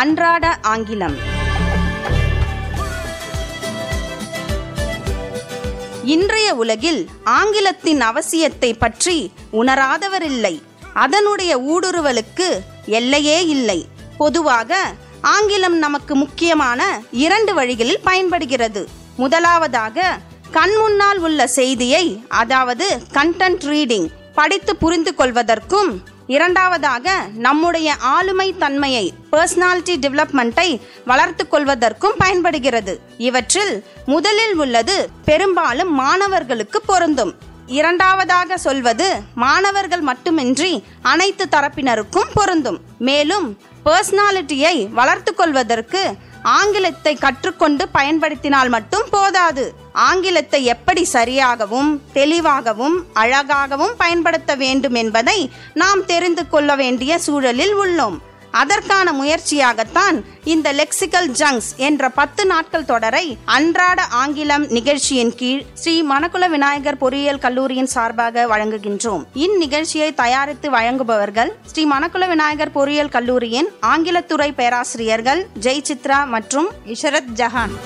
அன்றாட ஆங்கிலம். இன்றைய உலகில் ஆங்கிலத்தின் அவசியத்தை பற்றி உணராதவரில்லை. அதனுடைய ஊடுருவலுக்கு எல்லையே இல்லை. பொதுவாக ஆங்கிலம் நமக்கு முக்கியமான இரண்டு வழிகளில் பயன்படுகிறது. முதலாவதாக கண் முன்னால் உள்ள செய்தியை அதாவது கண்டென்ட் ரீடிங் படித்து புரிந்து கொள்வதற்கும் இரண்டாவதாக நம்முடைய ஆளுமை தன்மையை பர்சனாலிட்டி டெவலப்மெண்ட்டை வளர்த்து கொள்வதற்கும் பயன்படுகிறது. இவற்றில் முதலில் உள்ளது பெரும்பாலும் மாணவர்களுக்கு பொருந்தும். இரண்டாவதாக சொல்வது மாணவர்கள் மட்டுமின்றி அனைத்து தரப்பினருக்கும் பொருந்தும். மேலும் பர்சனாலிட்டியை வளர்த்து கொள்வதற்கு ஆங்கிலத்தை கற்றுக்கொண்டு பயன்படுத்தினால் மட்டும் போதாது. ஆங்கிலத்தை எப்படி சரியாகவும் தெளிவாகவும் அழகாகவும் பயன்படுத்த வேண்டும் என்பதை நாம் தெரிந்து கொள்ள வேண்டிய சூழலில் உள்ளோம். அதற்கான முயற்சியாகத்தான் இந்த லெக்சிக்கல் ஜங்ஸ் என்ற பத்து நாட்கள் தொடரை அன்றாட ஆங்கிலம் நிகழ்ச்சியின் கீழ் ஸ்ரீ மணக்குல விநாயகர் பொறியியல் கல்லூரியின் சார்பாக வழங்குகின்றோம். இந்நிகழ்ச்சியை தயாரித்து வழங்குபவர்கள் ஸ்ரீ மணக்குல விநாயகர் பொறியியல் கல்லூரியின் ஆங்கிலத்துறை பேராசிரியர்கள் ஜெய் சித்ரா மற்றும் இஷரத் ஜஹான்.